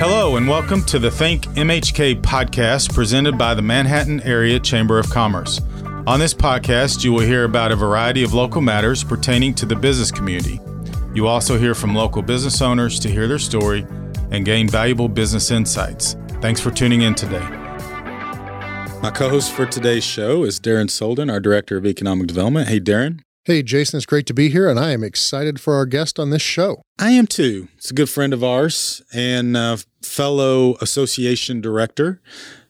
Hello, and welcome to the Think MHK podcast presented by the Manhattan Area Chamber of Commerce. On this podcast, you will hear about a variety of local matters pertaining to the business community. You also hear from local business owners to hear their story and gain valuable business insights. Thanks for tuning in today. My co host for today's show is Darren Solden, our Director of Economic Development. Hey, Darren. Hey, Jason, it's great to be here, and I am excited for our guest on this show. I am too. It's a good friend of ours and uh, fellow association director.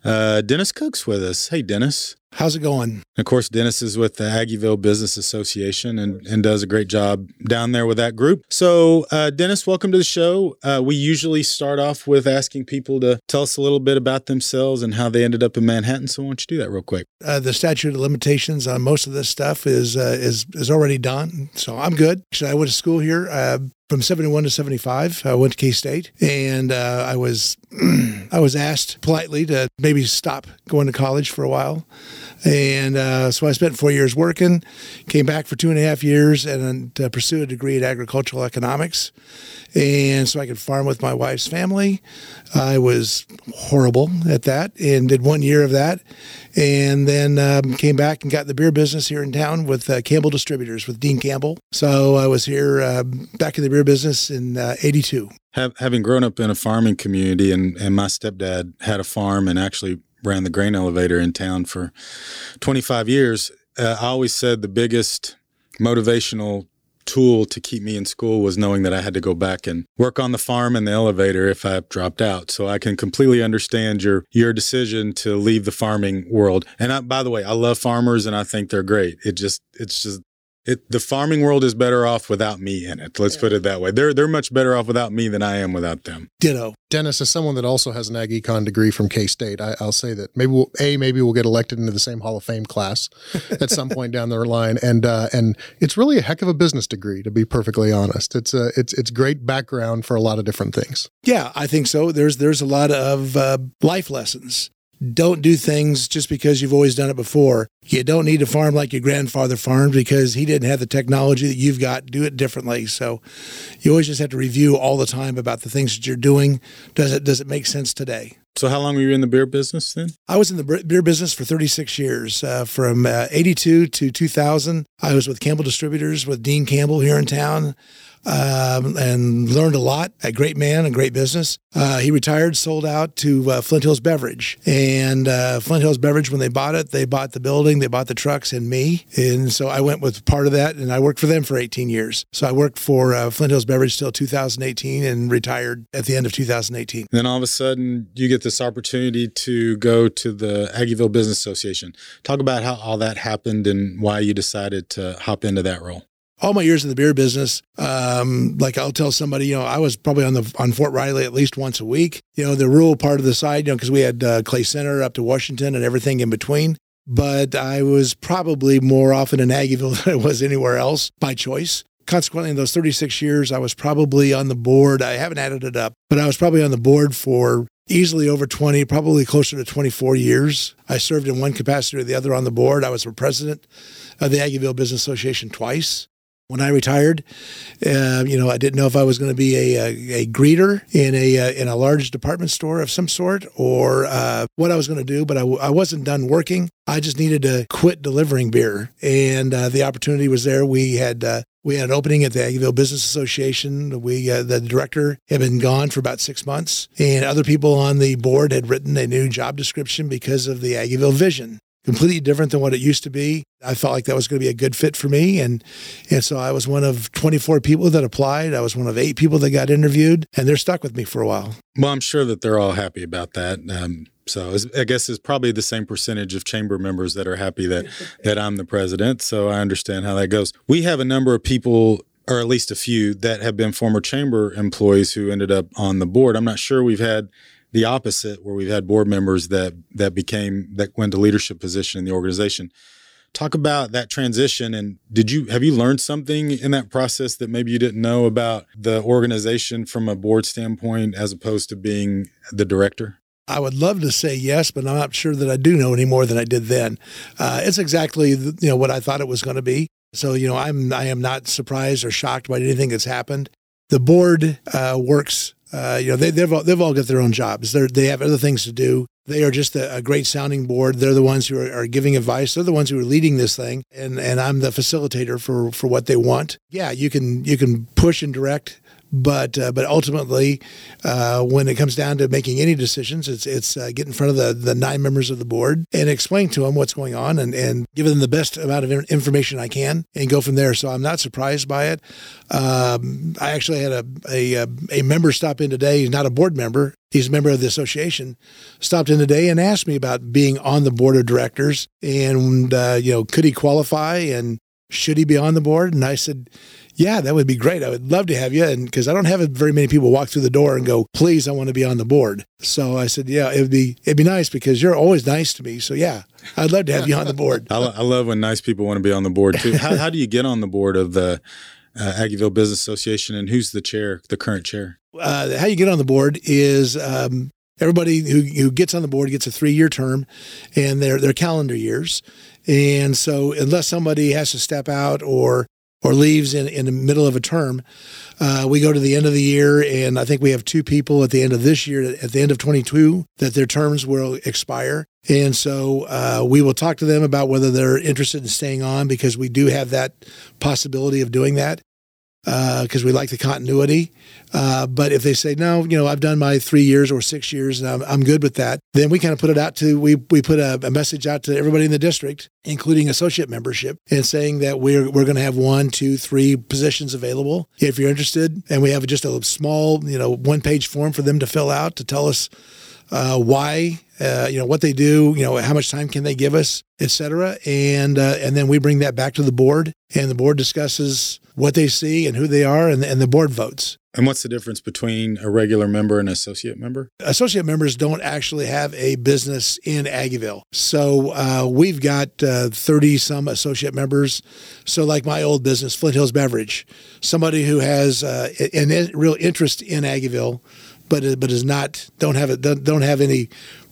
Uh, Dennis Cook's with us. Hey, Dennis. How's it going? Of course, Dennis is with the Aggieville Business Association and, and does a great job down there with that group. So, uh, Dennis, welcome to the show. Uh, we usually start off with asking people to tell us a little bit about themselves and how they ended up in Manhattan. So, why don't you do that real quick? Uh, the statute of limitations on most of this stuff is uh, is is already done, so I'm good. Actually, I went to school here. Uh, from 71 to 75 i went to k-state and uh, i was i was asked politely to maybe stop going to college for a while and uh, so I spent four years working, came back for two and a half years, and uh, pursued a degree in agricultural economics. And so I could farm with my wife's family. I was horrible at that and did one year of that. And then um, came back and got the beer business here in town with uh, Campbell Distributors with Dean Campbell. So I was here uh, back in the beer business in uh, 82 having grown up in a farming community and, and my stepdad had a farm and actually ran the grain elevator in town for 25 years, uh, I always said the biggest motivational tool to keep me in school was knowing that I had to go back and work on the farm and the elevator if I dropped out. So I can completely understand your your decision to leave the farming world. And I, by the way, I love farmers and I think they're great. It just it's just it, the farming world is better off without me in it. Let's yeah. put it that way. They're they're much better off without me than I am without them. Ditto. Dennis, as someone that also has an ag econ degree from K State, I'll say that maybe we'll, a maybe we'll get elected into the same Hall of Fame class at some point down the line, and uh, and it's really a heck of a business degree to be perfectly honest. It's a it's it's great background for a lot of different things. Yeah, I think so. There's there's a lot of uh, life lessons don't do things just because you've always done it before. You don't need to farm like your grandfather farmed because he didn't have the technology that you've got. Do it differently. So you always just have to review all the time about the things that you're doing. Does it does it make sense today? So how long were you in the beer business then? I was in the beer business for 36 years, uh, from uh, 82 to 2000. I was with Campbell Distributors with Dean Campbell here in town um, and learned a lot. A great man, a great business. Uh, he retired, sold out to uh, Flint Hills Beverage. And uh, Flint Hills Beverage, when they bought it, they bought the building, they bought the trucks, and me. And so I went with part of that, and I worked for them for 18 years. So I worked for uh, Flint Hills Beverage till 2018 and retired at the end of 2018. then all of a sudden, you get this opportunity to go to the Aggieville Business Association. Talk about how all that happened and why you decided to hop into that role all my years in the beer business, um, like I'll tell somebody, you know, I was probably on the on Fort Riley at least once a week. You know, the rural part of the side, you know, because we had uh, Clay Center up to Washington and everything in between. But I was probably more often in Aggieville than I was anywhere else by choice. Consequently, in those 36 years, I was probably on the board. I haven't added it up, but I was probably on the board for easily over 20, probably closer to 24 years. I served in one capacity or the other on the board. I was a president of the Aggieville Business Association twice. When I retired, uh, you know, I didn't know if I was going to be a, a, a, greeter in a uh, in a large department store of some sort or uh, what I was going to do. But I w- I wasn't done working. I just needed to quit delivering beer, and uh, the opportunity was there. We had uh, we had an opening at the Aggieville Business Association. We uh, the director had been gone for about six months, and other people on the board had written a new job description because of the Aggieville vision completely different than what it used to be. I felt like that was going to be a good fit for me. And, and so I was one of 24 people that applied. I was one of eight people that got interviewed, and they're stuck with me for a while. Well, I'm sure that they're all happy about that. Um, so I guess it's probably the same percentage of chamber members that are happy that, that I'm the president. So I understand how that goes. We have a number of people or at least a few that have been former chamber employees who ended up on the board. I'm not sure we've had the opposite, where we've had board members that that became that went to leadership position in the organization. Talk about that transition, and did you have you learned something in that process that maybe you didn't know about the organization from a board standpoint, as opposed to being the director? I would love to say yes, but I'm not sure that I do know any more than I did then. Uh, it's exactly you know what I thought it was going to be. So you know, I'm I am not surprised or shocked by anything that's happened. The board uh, works. Uh, you know, they, they've all, they've all got their own jobs. They they have other things to do. They are just a, a great sounding board. They're the ones who are, are, giving advice. They're the ones who are leading this thing, and and I'm the facilitator for for what they want. Yeah, you can you can push and direct but uh, but ultimately, uh, when it comes down to making any decisions, it's it's uh, get in front of the, the nine members of the board and explain to them what's going on and, and give them the best amount of information I can and go from there. So I'm not surprised by it. Um, I actually had a, a a member stop in today. He's not a board member. He's a member of the association. Stopped in today and asked me about being on the board of directors and uh, you know could he qualify and should he be on the board? And I said yeah, that would be great. I would love to have you. And because I don't have very many people walk through the door and go, please, I want to be on the board. So I said, yeah, it would be, it'd be nice because you're always nice to me. So yeah, I'd love to have you on the board. I, I, love when nice people want to be on the board too. How, how do you get on the board of the uh, Aggieville Business Association and who's the chair, the current chair? Uh, how you get on the board is um, everybody who, who gets on the board gets a three year term and their, their calendar years. And so, unless somebody has to step out or or leaves in, in the middle of a term. Uh, we go to the end of the year, and I think we have two people at the end of this year, at the end of 22, that their terms will expire. And so uh, we will talk to them about whether they're interested in staying on because we do have that possibility of doing that because uh, we like the continuity. Uh, but if they say no, you know, I've done my three years or six years, and I'm, I'm good with that, then we kind of put it out to we we put a, a, message out to everybody in the district, including associate membership, and saying that we're we're going to have one, two, three positions available if you're interested, and we have just a small, you know, one page form for them to fill out to tell us uh, why, uh, you know, what they do, you know, how much time can they give us, et cetera. And, uh, and then we bring that back to the board and the board discusses what they see and who they are and, and the board votes. And what's the difference between a regular member and an associate member? Associate members don't actually have a business in Aggieville. So uh, we've got 30 uh, some associate members. So, like my old business, Flint Hills Beverage, somebody who has uh, an real interest in Aggieville but but is not don't have it don't have any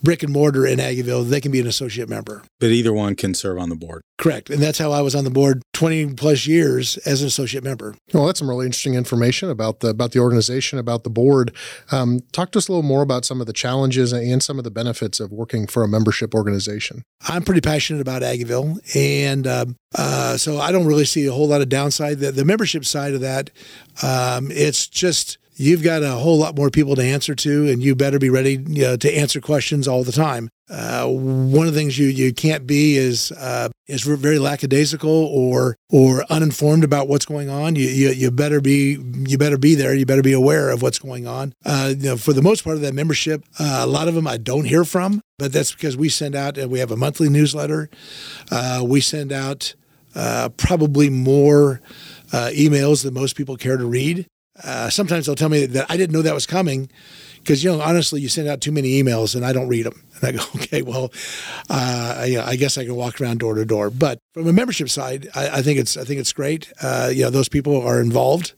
brick and mortar in Aggieville, they can be an associate member. But either one can serve on the board. Correct, and that's how I was on the board twenty plus years as an associate member. Well, that's some really interesting information about the about the organization, about the board. Um, talk to us a little more about some of the challenges and some of the benefits of working for a membership organization. I'm pretty passionate about Aggieville, and um, uh, so I don't really see a whole lot of downside. The, the membership side of that, um, it's just you've got a whole lot more people to answer to, and you better be ready you know, to answer questions all the time. Uh, one of the things you, you can't be is uh, is very lackadaisical or or uninformed about what's going on. You, you, you better be you better be there. You better be aware of what's going on. Uh, you know, for the most part of that membership, uh, a lot of them I don't hear from, but that's because we send out and we have a monthly newsletter. Uh, we send out uh, probably more emails than most people care to read. Uh, sometimes they'll tell me that I didn't know that was coming because you know honestly you send out too many emails and I don't read them and I go okay well uh, I, I, guess I can walk around door to door but from a membership side I, I think it's I think it's great uh, you know those people are involved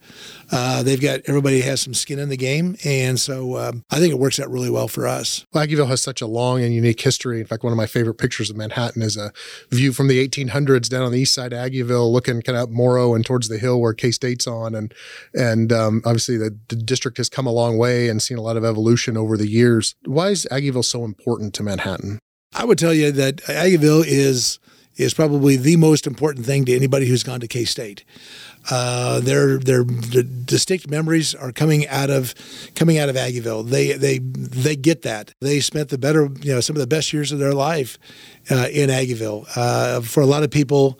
uh, they've got everybody has some skin in the game, and so um, I think it works out really well for us. Aggieville has such a long and unique history. In fact, one of my favorite pictures of Manhattan is a view from the 1800s down on the east side of Aggieville, looking kind of up Moro and towards the hill where K State's on, and and um, obviously the, the, district has come a long way and seen a lot of evolution over the years. Why is Aggieville so important to Manhattan? I would tell you that Aggieville is is probably the most important thing to anybody who's gone to K State. Uh, their their distinct memories are coming out of coming out of Aggieville. They they they get that. They spent the better you know some of the best years of their life uh, in Aggieville. Uh, for a lot of people.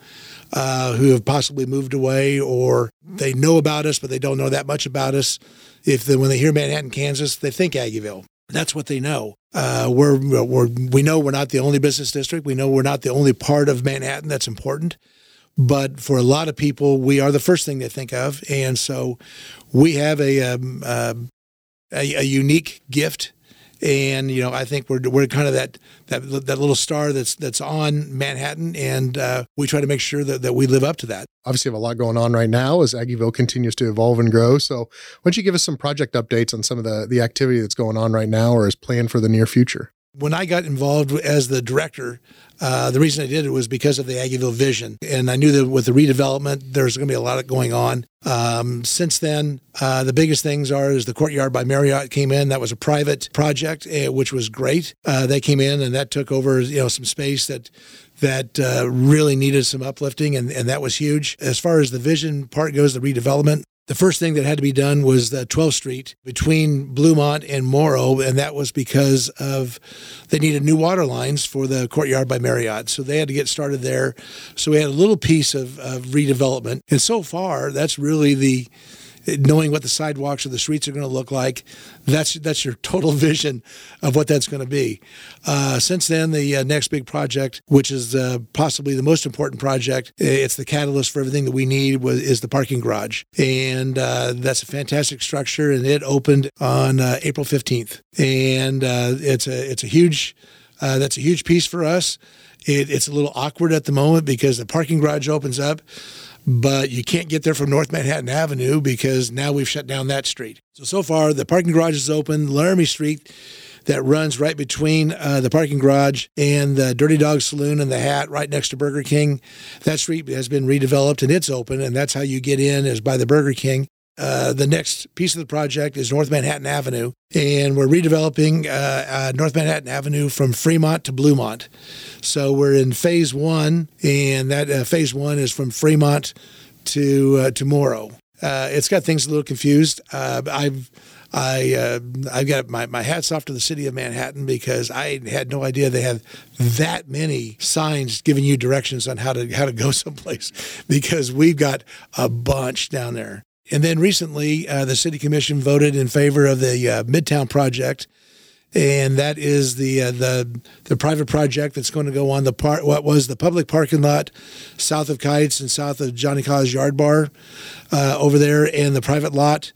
Uh, who have possibly moved away, or they know about us, but they don't know that much about us. If they, when they hear Manhattan, Kansas, they think Aggieville. That's what they know. Uh, we're, we're, we know we're not the only business district. We know we're not the only part of Manhattan that's important. But for a lot of people, we are the first thing they think of, and so we have a um, uh, a, a, unique gift and you know I think we're we're kind of that that that little star that's that's on Manhattan, and uh, we try to make sure that, that we live up to that. Obviously, have a lot going on right now as Aggieville continues to evolve and grow. So, why don't you give us some project updates on some of the the activity that's going on right now, or is planned for the near future? When I got involved as the director, uh, the reason I did it was because of the Aggieville vision. And I knew that with the redevelopment, there's going to be a lot going on. Um, since then, uh, the biggest things are is the Courtyard by Marriott came in. That was a private project, uh, which was great. Uh, they came in and that took over, you know, some space that that uh, really needed some uplifting, and, and that was huge. As far as the vision part goes, the redevelopment, the first thing that had to be done was the 12th Street between Bluemont and Moro, and that was because of they needed new water lines for the Courtyard by Marriott. So they had to get started there. So we had a little piece of, of redevelopment, and so far that's really the knowing what the sidewalks or the streets are going to look like. That's that's your total vision of what that's going to be. Uh, since then, the uh, next big project, which is uh, possibly the most important project, it's the catalyst for everything that we need, was, is the parking garage, and uh, that's a fantastic structure, and it opened on uh, April fifteenth, and uh, it's a it's a huge that's a huge piece for us. It, it's a little awkward at the moment because the parking garage opens up but you can't get there from North Manhattan Avenue because now we've shut down that street. So, so far, the parking garage is open. Laramie Street, that runs right between uh, the parking garage and the Dirty Dog Saloon and the Hat, right next to Burger King. That street has been redeveloped and it's open, and that's how you get in is by the Burger King. Uh, the next piece of the project is North Manhattan Avenue, and we're redeveloping uh, uh, North Manhattan Avenue from Fremont to Bluemont. So we're in phase one, and that uh, phase one is from Fremont to uh, to Moro. it's got things a little confused. I've I uh, I've got my, my hats off to the city of Manhattan because I had no idea they had that many signs giving you directions on how to how to go someplace because we've got a bunch down there. And then recently, uh, the city commission voted in favor of the uh, Midtown project, and that is the uh, the the private project that's going to go on the part what was the public parking lot south of Kites and south of Johnny Kaw's Yard Bar uh, over there, and the private lot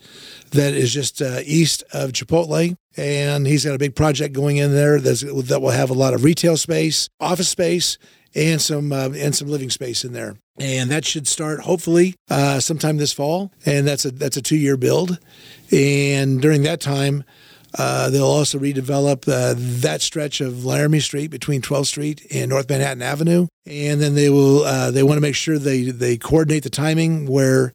that is just uh, east of Chipotle. And he's got a big project going in there that will have a lot of retail space, office space, and some uh, and some living space in there. And that should start hopefully uh, sometime this fall. And that's a that's a two year build. And during that time, uh, they'll also redevelop uh, that stretch of Laramie Street between 12th Street and North Manhattan Avenue, and then they will uh, they want to make sure they they coordinate the timing where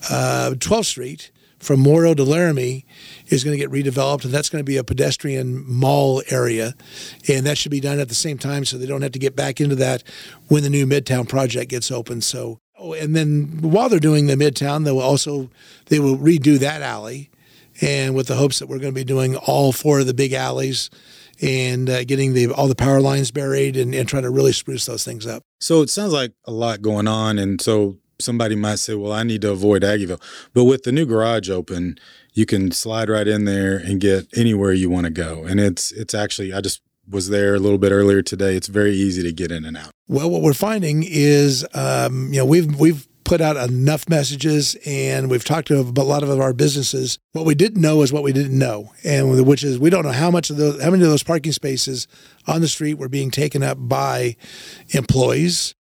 12th uh, Street from Moro to Laramie is going to get redeveloped, and that's going to be a pedestrian mall area, and that should be done at the same time, so they don't have to get back into that when the new Midtown project gets open. So, oh, and then while they're doing the Midtown, they will also they will redo that alley, and with the hopes that we're going to be doing all four of the big alleys and uh, getting the all the power lines buried and, and trying to really spruce those things up. So it sounds like a lot going on, and so somebody might say, well, I need to avoid Aggieville. But with the new garage open, you can slide right in there and get anywhere you want to go. And it's it's actually I just was there a little bit earlier today. It's very easy to get in and out. Well, what we're finding is, um, you know, we've we've put out enough messages and we've talked to a lot of our businesses. What we didn't know is what we didn't know, and which is we don't know how much of those, how many of those parking spaces on the street were being taken up by employees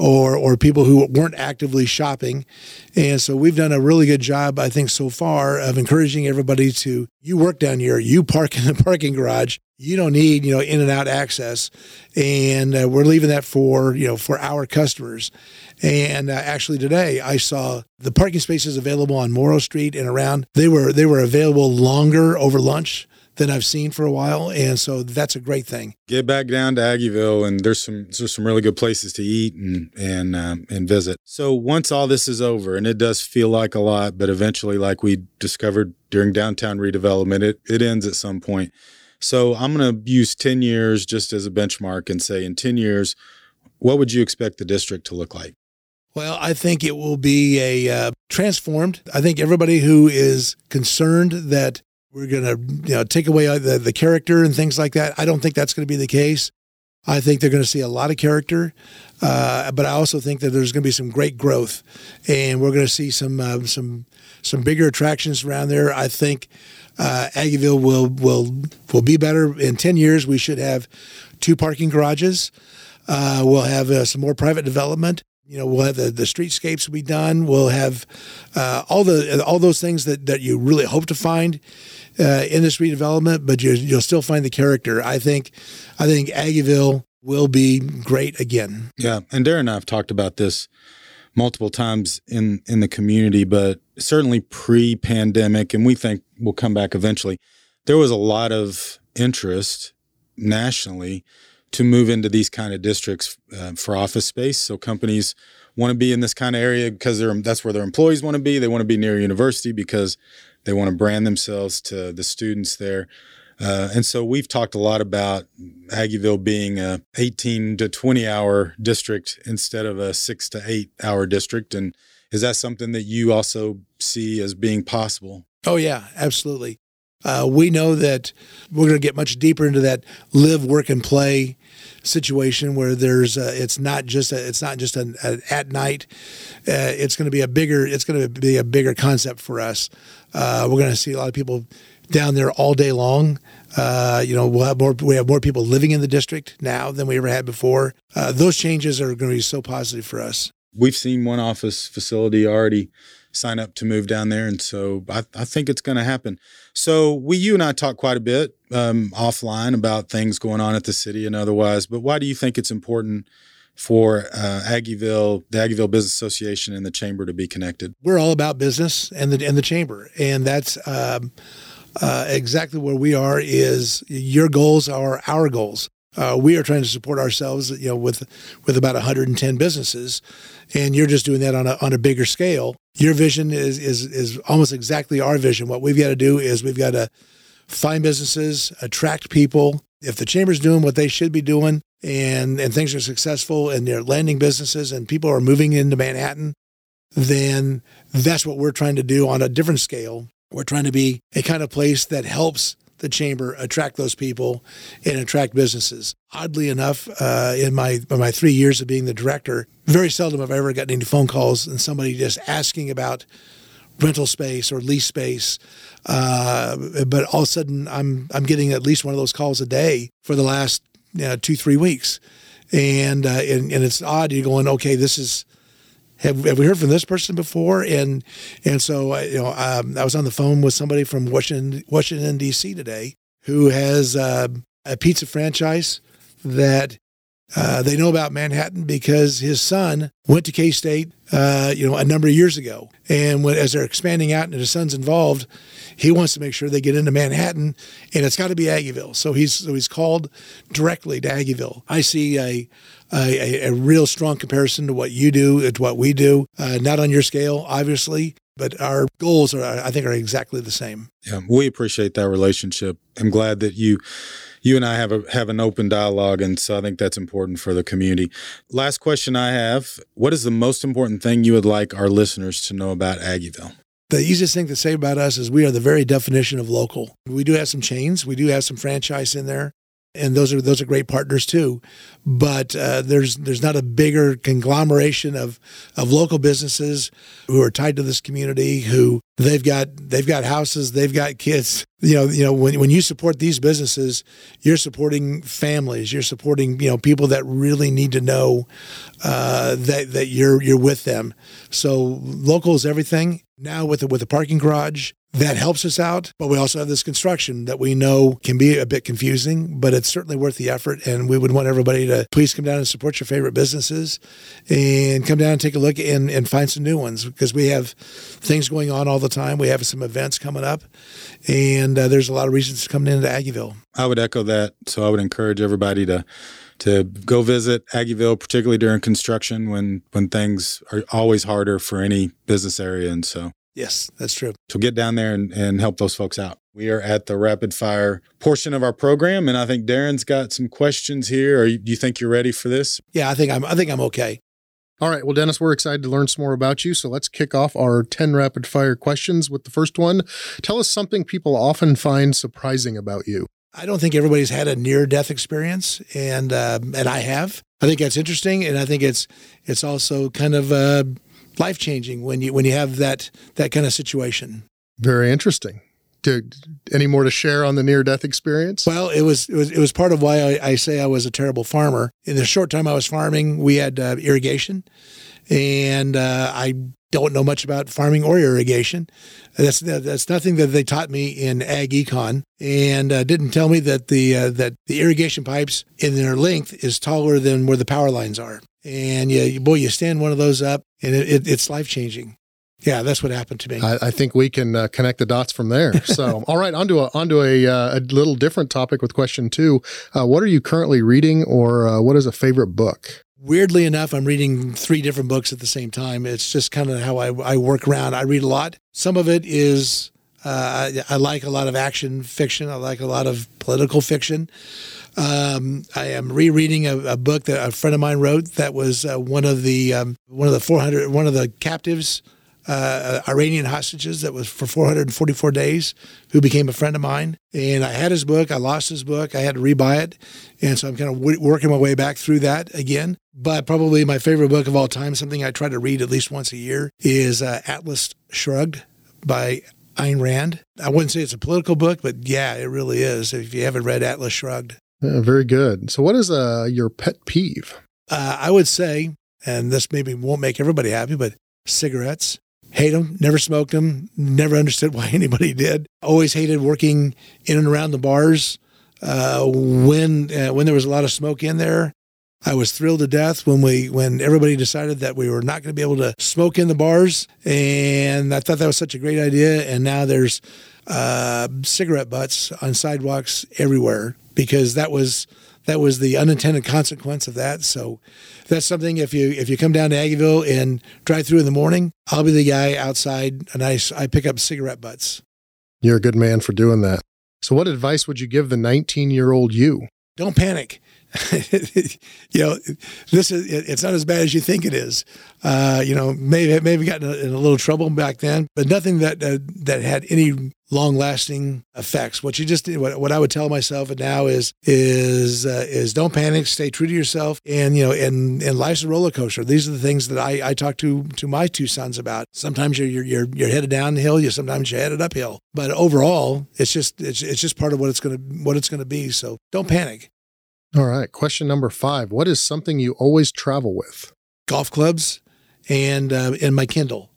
or or people who weren't actively shopping. And so we've done a really good job, I think, so far of encouraging everybody to you work down here, you park in the parking garage. You don't need you know in and out access, and uh, we're leaving that for you know for our customers. And uh, actually today I saw the parking spaces available on Moro Street and around. They were they were available longer over lunch than I've seen for a while, and so that's a great thing. Get back down to Aggieville, and there's some there's some really good places to eat and and um, and visit. So once all this is over, and it does feel like a lot, but eventually, like we discovered during downtown redevelopment, it it ends at some point. So I'm going to use 10 years just as a benchmark and say in 10 years, what would you expect the district to look like? Well, I think it will be a uh, transformed. I think everybody who is concerned that we're going to you know take away the, the character and things like that. I don't think that's going to be the case. I think they're going to see a lot of character. Uh, but I also think that there's going to be some great growth, and we're going to see some uh, some some bigger attractions around there. I think uh, Aggieville will will will be better in ten years. We should have two parking garages. Uh, we'll have uh, some more private development. You know, we'll have the, the streetscapes will be done. We'll have uh, all the all those things that, that you really hope to find uh, in this redevelopment, but you, you'll still find the character. I think, I think Aggieville will be great again. Yeah, and Darren and I have talked about this multiple times in in the community, but certainly pre-pandemic, and we think we'll come back eventually. There was a lot of interest nationally to move into these kind of districts uh, for office space. So companies want to be in this kind of area because that's where their employees want to be. They want to be near university because they want to brand themselves to the students there. Uh, and so we've talked a lot about Aggieville being a 18 to 20 hour district instead of a six to eight hour district. And is that something that you also see as being possible? Oh, yeah, absolutely. Uh, we know that we're going to get much deeper into that live, work, and play situation where there's uh, it's not just a, it's not just an, at night. Uh, it's going to be a bigger it's going to be a bigger concept for us. Uh, we're going to see a lot of people down there all day long. Uh, you know, we'll have more we have more people living in the district now than we ever had before. Uh, those changes are going to be so positive for us. We've seen one office facility already sign up to move down there. And so I, I think it's going to happen. So we, you and I talk quite a bit um, offline about things going on at the city and otherwise. But why do you think it's important for uh, Aggieville, the Aggieville Business Association, and the Chamber to be connected? We're all about business and the and the Chamber, and that's. Um, uh, exactly where we are is your goals are our goals. Uh, we are trying to support ourselves, you know, with with about 110 businesses, and you're just doing that on a on a bigger scale. Your vision is is is almost exactly our vision. What we've got to do is we've got to find businesses, attract people. If the chamber's doing what they should be doing, and and things are successful, and they're landing businesses, and people are moving into Manhattan, then that's what we're trying to do on a different scale. We're trying to be a kind of place that helps the chamber attract those people and attract businesses. Oddly enough, uh, in my in my three years of being the director, very seldom have I ever gotten any phone calls and somebody just asking about rental space or lease space. Uh, but all of a sudden, I'm I'm getting at least one of those calls a day for the last you know, two three weeks, and, uh, and and it's odd. You're going, okay, this is have, have we heard from this person before? And and so you know, um, I was on the phone with somebody from Washington, Washington D.C. today who has uh, a pizza franchise that uh, they know about Manhattan because his son went to K State, uh, you know, a number of years ago. And when, as they're expanding out and his son's involved, he wants to make sure they get into Manhattan, and it's got to be Aggieville. So he's so he's called directly to Aggieville. I see a a, a real strong comparison to what you do, to what we do. Uh, not on your scale, obviously, but our goals are, I think, are exactly the same. Yeah, we appreciate that relationship. I'm glad that you you and I have a have an open dialogue, and so I think that's important for the community. Last question I have: What is the most important thing you would like our listeners to know about Aggieville? The easiest thing to say about us is we are the very definition of local. We do have some chains, we do have some franchise in there, and those are those are great partners too. But uh, there's there's not a bigger conglomeration of of local businesses who are tied to this community who they've got they've got houses, they've got kids. You know, you know when when you support these businesses, you're supporting families, you're supporting you know people that really need to know uh, that that you're you're with them. So local is everything. Now with the, with the parking garage, that helps us out. But we also have this construction that we know can be a bit confusing, but it's certainly worth the effort. And we would want everybody to please come down and support your favorite businesses and come down and take a look and, and find some new ones because we have things going on all the time. We have some events coming up, and uh, there's a lot of reasons to come into Aggieville. I would echo that. So I would encourage everybody to to go visit Aggieville, particularly during construction when when things are always harder for any business area. And so Yes, that's true. So get down there and, and help those folks out. We are at the rapid fire portion of our program, and I think Darren's got some questions here. Are you, do you think you're ready for this? Yeah, I think I'm. I think I'm okay. All right. Well, Dennis, we're excited to learn some more about you. So let's kick off our 10 rapid fire questions with the first one. Tell us something people often find surprising about you. I don't think everybody's had a near death experience, and uh, and I have. I think that's interesting, and I think it's it's also kind of uh, life changing when you when you have that that kind of situation. Very interesting. Do, any more to share on the near death experience? Well, it was it was it was part of why I, I say I was a terrible farmer. In the short time I was farming, we had uh, irrigation, and uh, I don't know much about farming or irrigation. That's that's nothing that they taught me in ag econ, and uh, didn't tell me that the uh, that the irrigation pipes in their length is taller than where the power lines are. And yeah, boy, you stand one of those up, and it, it, it's life changing. Yeah, that's what happened to me. I, I think we can uh, connect the dots from there. So, all right, onto a onto a, uh, a little different topic with question two. Uh, what are you currently reading, or uh, what is a favorite book? Weirdly enough, I'm reading three different books at the same time. It's just kind of how I, I work around. I read a lot. Some of it is uh, I, I, like a lot of action fiction. I like a lot of political fiction. Um, I am rereading a, a, book that a friend of mine wrote that was uh, one of the um, one of the 400 one of the captives uh, Iranian hostages that was for 444 days, who became a friend of mine. And I had his book. I lost his book. I had to rebuy it. And so I'm kind of w- working my way back through that again. But probably my favorite book of all time, something I try to read at least once a year, is uh, Atlas Shrugged by Ayn Rand. I wouldn't say it's a political book, but yeah, it really is. If you haven't read Atlas Shrugged, yeah, very good. So, what is uh, your pet peeve? Uh, I would say, and this maybe won't make everybody happy, but cigarettes hate them, never smoked them, never understood why anybody did. Always hated working in and around the bars uh, when uh, when there was a lot of smoke in there. I was thrilled to death when we when everybody decided that we were not going to be able to smoke in the bars, and I thought that was such a great idea. And now there's uh, cigarette butts on sidewalks everywhere because that was that was the unintended consequence of that. So that's something if you if you come down to Aggieville and drive through in the morning, I'll be the guy outside and I, I pick up cigarette butts. You're a good man for doing that. So what advice would you give the 19 year old you? Don't panic. you know, this is it's not as bad as you think it is. Uh, you know, maybe maybe gotten in a little trouble back then, but nothing that uh, that had any long lasting effects. What you just what, what I would tell myself now is is uh, is don't panic, stay true to yourself, and you know, and and life's a roller coaster. These are the things that I, I talk to to my two sons about. Sometimes you're you're you're, you're headed downhill, you sometimes you're headed uphill, but overall, it's just it's it's just part of what it's gonna what it's gonna be. So don't panic. All right. Question number five What is something you always travel with? Golf clubs and, uh, and my Kindle.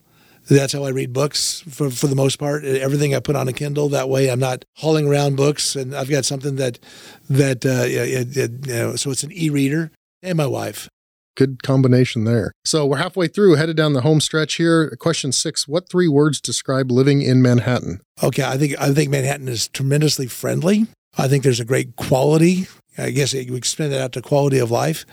That's how I read books for, for the most part. Everything I put on a Kindle. That way, I'm not hauling around books, and I've got something that that uh, it, it, you know. So it's an e-reader and my wife. Good combination there. So we're halfway through, headed down the home stretch here. Question six: What three words describe living in Manhattan? Okay, I think I think Manhattan is tremendously friendly. I think there's a great quality I guess we extend that out to quality of life.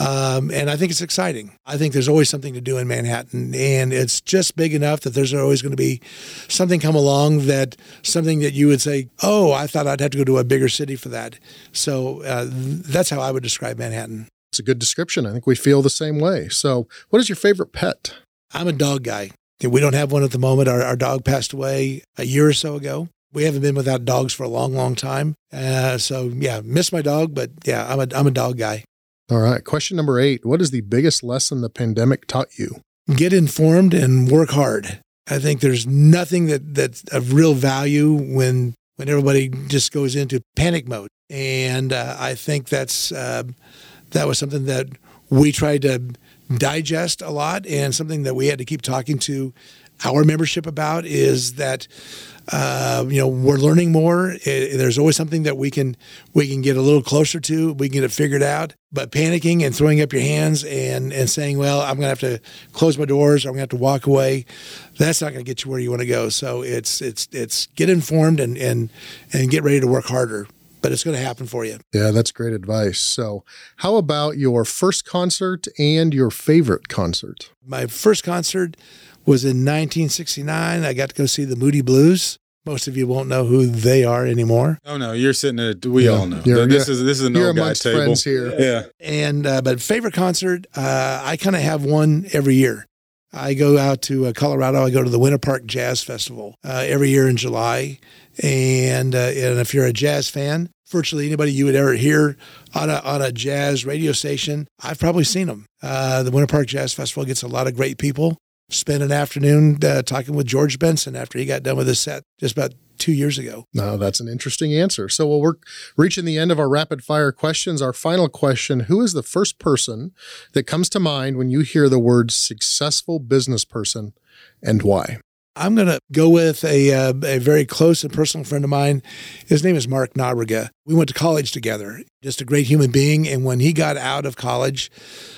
Um, and I think it's exciting. I think there's always something to do in Manhattan. And it's just big enough that there's always going to be something come along that something that you would say, oh, I thought I'd have to go to a bigger city for that. So uh, that's how I would describe Manhattan. It's a good description. I think we feel the same way. So, what is your favorite pet? I'm a dog guy. We don't have one at the moment. Our, our dog passed away a year or so ago we haven't been without dogs for a long, long time. Uh, so yeah, miss my dog, but yeah, I'm a I'm a dog guy. All right. Question number eight: What is the biggest lesson the pandemic taught you? Get informed and work hard. I think there's nothing that that's of real value when when everybody just goes into panic mode, and uh, I think that's uh, that was something that we tried to digest a lot, and something that we had to keep talking to our membership about is that uh, you know we're learning more. It, there's always something that we can we can get a little closer to. We can get it figured out. But panicking and throwing up your hands and and saying, "Well, I'm going to have to close my doors. or I'm going to have to walk away," that's not going to get you where you want to go. So it's it's it's get informed and and and get ready to work harder. But it's going to happen for you. Yeah, that's great advice. So, how about your first concert and your favorite concert? My first concert was in 1969. I got to go see the Moody Blues. Most of you won't know who they are anymore. Oh no, you're sitting at we yeah, all know. This is this is an old guy table. here. Yeah. And uh, but favorite concert, uh, I kind of have one every year. I go out to uh, Colorado. I go to the Winter Park Jazz Festival uh, every year in July. And, uh, and if you're a jazz fan, virtually anybody you would ever hear on a, on a jazz radio station. I've probably seen them. Uh, the Winter Park Jazz Festival gets a lot of great people. Spent an afternoon uh, talking with George Benson after he got done with his set just about two years ago. No, that's an interesting answer. So, well, we're reaching the end of our rapid fire questions. Our final question Who is the first person that comes to mind when you hear the word successful business person and why? I'm going to go with a, uh, a very close and personal friend of mine. His name is Mark Nobriga. We went to college together, just a great human being. And when he got out of college,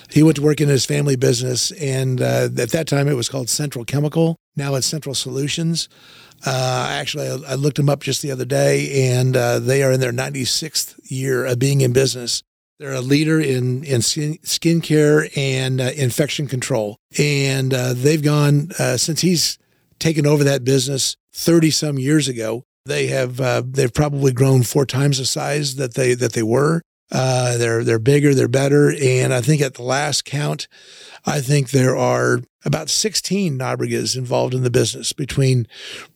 he went to work in his family business. And uh, at that time, it was called Central Chemical. Now it's Central Solutions. Uh, actually, I, I, looked them up just the other day, and uh, they are in their 96th year of being in business. They're a leader in in skin, skincare and uh, infection control, and uh, they've gone since he's taken over that business 30 some years ago. They have uh, they've probably grown four times the size that they that they were. Uh, they're they're bigger, they're better, and I think at the last count, I think there are about 16 Nobrigas involved in the business between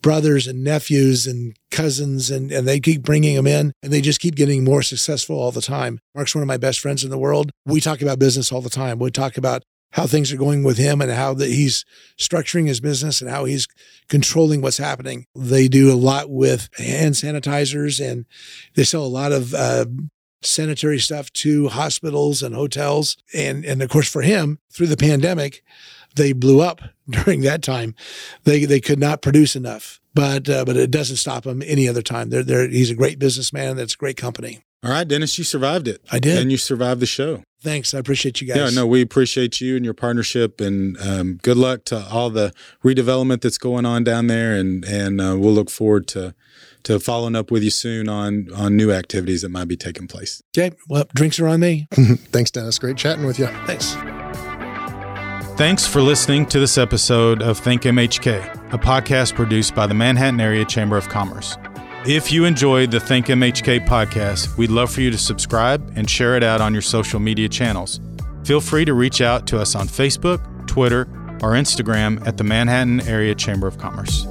brothers and nephews and cousins, and, and they keep bringing them in and they just keep getting more successful all the time. Mark's one of my best friends in the world. We talk about business all the time. We talk about how things are going with him and how that he's structuring his business and how he's controlling what's happening. They do a lot with hand sanitizers and they sell a lot of uh, sanitary stuff to hospitals and hotels. And, and of course, for him, through the pandemic, they blew up during that time. They, they could not produce enough, but, uh, but it doesn't stop him any other time. They're, they're, he's a great businessman. That's a great company. All right, Dennis, you survived it. I did. And you survived the show. Thanks. I appreciate you guys. Yeah, no, we appreciate you and your partnership, and um, good luck to all the redevelopment that's going on down there. And and uh, we'll look forward to to following up with you soon on on new activities that might be taking place. Okay. Well, drinks are on me. Thanks, Dennis. Great chatting with you. Thanks. Thanks for listening to this episode of Think MHK, a podcast produced by the Manhattan Area Chamber of Commerce. If you enjoyed the Think MHK podcast, we'd love for you to subscribe and share it out on your social media channels. Feel free to reach out to us on Facebook, Twitter, or Instagram at the Manhattan Area Chamber of Commerce.